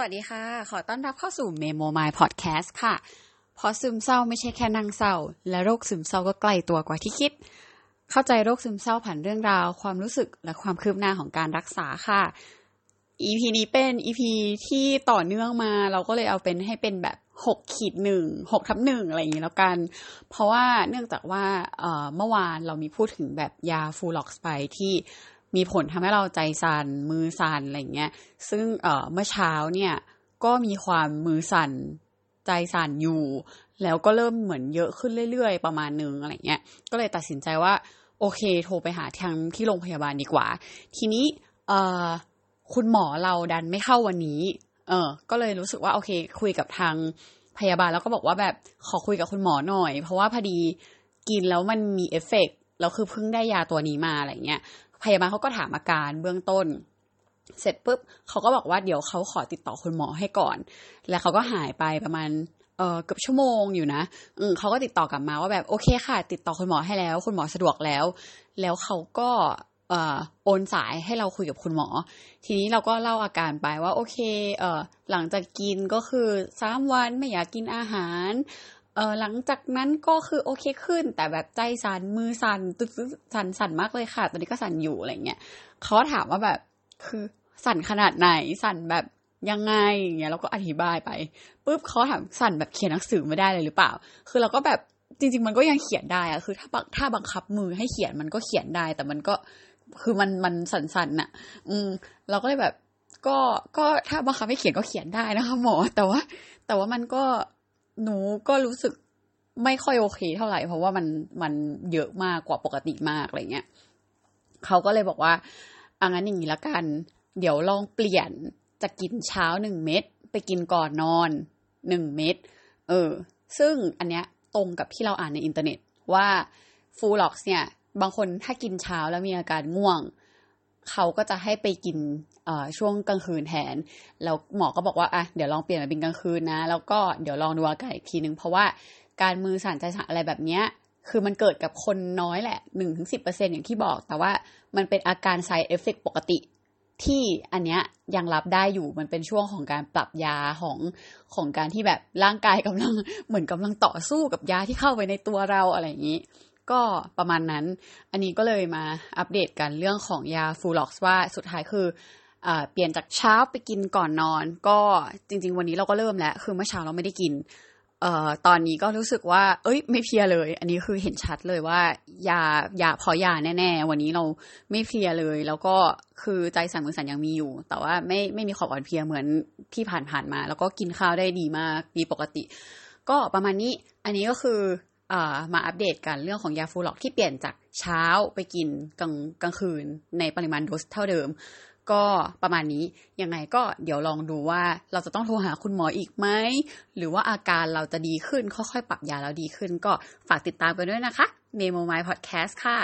วัสดีค่ะ ขอต้อนรับเข้าสู่ Memo My Podcast ค่ะ เพราะซึมเศร้าไม่ใช่แค่นั่งเศร้า และโรคซึมเศร้าก็ใกล้ตัวกว่าที่คิด เข้าใจโรคซึมเศร้าผ่านเรื่องราว ความรู้สึกและความคืบหน้าของการรักษาค่ะ EP นี้เป็น EP ที่ต่อเนื่องมา เราก็เลยเอาเป็นให้เป็นแบบหกขีดหนึ่งหกทับหนึ่งอะไรอย่างนี้แล้วกัน เพราะว่าเนื่องจากว่าเมื่อวานเรามีพูดถึงแบบยาฟูล็อกไปที่ มีผลทำให้เราใจสัน่นมือสั่นอะไรเงี้ย ซึ่งเเมื่อเช้าเนี่ยก็มีความมือสั่นใจสั่นอยู่ แล้วก็เริ่มเหมือนเยอะขึ้นเรื่อยๆ ประมาณนึงอะไรเงี้ย ก็เลยตัดสินใจว่า โอเค โทรไปหาทางที่โรงพยาบาลดีกว่า ทีนี้เอคุณหมอเราดันไม่เข้าวันนี้ เออ ก็เลยรู้สึกว่าโอเค คุยกับทางพยาบาลแล้วก็บอกว่าแบบขอคุยกับคุณหมอหน่อย เพราะว่าพอดีกินแล้วมันมีเอฟเฟกแล้วคือเพิ่งได้ยาตัวนี้มาอะไรเงี้ย พยาบาลเขาก็ถามอาการเบื้องต้น เสร็จปุ๊บเขาก็บอกว่าเดี๋ยวเขาขอติดต่อคุณหมอให้ก่อน แล้วเขาก็หายไปประมาณเออเกือบชั่วโมงอยู่นะอืมเขาก็ติดต่อกลับมาว่าแบบโอเคค่ะ ติดต่อคุณหมอให้แล้ว คุณหมอสะดวกแล้ว แล้วเขาก็เอ่อโอนสายให้เราคุยกับคุณหมอ ทีนี้เราก็เล่าอาการไปว่าโอเคเอ่อหลังจากกินก็คือสามวันไม่อยากกินอาหาร เออหลังจากนั้นก็คือโอเคขึ้น แต่แบบใจสั่นมือสั่นตึ๊ดสั่นสั่นมากเลยค่ะ ตอนนี้ก็สั่นอยู่อะไรเงี้ยเขาถามว่าแบบคือสั่นขนาดไหนสั่นแบบยังไงอย่างเงี้ยเราก็อธิบายไปปุ๊บเขาถามสั่นแบบเขียนหนังสือไม่ได้เลยหรือเปล่า คือเราก็แบบจริง ๆ มันก็ยังเขียนได้อะคือ ถ้าถ้าบังคับมือให้เขียนมันก็เขียนได้ แต่มันก็คือมันมันสั่นๆน่ะ อืม เราก็เลยแบบ ก็ก็ถ้าบังคับให้เขียนก็เขียนได้นะคะหมอ แต่ว่า แต่ว่ามันก็ หนูก็รู้สึกไม่ค่อยโอเคเท่าไหร่เพราะว่ามันมันเยอะมากกว่าปกติมากอะไรเงี้ยเขาก็เลยบอกว่าอังั้นอย่างนี้ละกัน เดี๋ยวลองเปลี่ยนจะกินเช้าหนึ่งเม็ดไปกินก่อนนอนหนึ่งเม็ดเออ ซึ่งอันเนี้ยตรงกับที่เราอ่านในอินเทอร์เน็ตว่าฟูล็อกซ์เนี่ย บางคนถ้ากินเช้าแล้วมีอาการง่วง เขาก็จะให้ไปกินช่วงกลางคืนแทน แล้วหมอก็บอกว่าอะเดี๋ยวลองเปลี่ยนมาเป็นกลางคืนนะ แล้วก็เดี๋ยวลองดูอาการอีกทีนึง เพราะว่าการมือสั่นใจสั่นอะไรแบบเนี้ยคือมันเกิดกับคนน้อยแหละหนึ่งถึงสิบเปอร์เซ็นอย่างที่บอก แต่ว่ามันเป็นอาการ side effect ปกติ ที่อันเนี้ยยังรับได้อยู่มันเป็นช่วงของการปรับยาของของการที่แบบร่างกายกำลังเหมือนกำลังต่อสู้กับยาที่เข้าไปในตัวเราอะไรอย่างนี้ ก็ประมาณนั้น อันนี้ก็เลยมาอัปเดตกันเรื่องของยาฟูล็อกซ์ว่าสุดท้ายคือเปลี่ยนจากเช้าไปกินก่อนนอน ก็จริง ๆ วันนี้เราก็เริ่มแล้ว คือเมื่อเช้าเราไม่ได้กินเอ่อตอนนี้ก็รู้สึกว่า เอ้ย ไม่เพียเลย อันนี้คือเห็นชัดเลยว่ายายาพอยาแน่ๆ วันนี้เราไม่เพียเลย แล้วก็คือใจสั่นมือสั่นยังมีอยู่ แต่ว่าไม่ไม่มีขอบอ่อนเพียเหมือนที่ผ่านๆมา แล้วก็กินข้าวได้ดีมากดีปกติ ก็ประมาณนี้ อันนี้ก็คือ มาอัปเดตกันเรื่องของยาฟูล็อกที่เปลี่ยนจากเช้าไปกินกลางกลางคืนในปริมาณโดสเท่าเดิม ก็ประมาณนี้ยังไงก็เดี๋ยวลองดูว่าเราจะต้องโทรหาคุณหมออีกไหม หรือว่าอาการเราจะดีขึ้นค่อยๆ ปรับยาแล้วดีขึ้น ก็ฝากติดตามไปด้วยนะคะ Memo My Podcast ค่ะ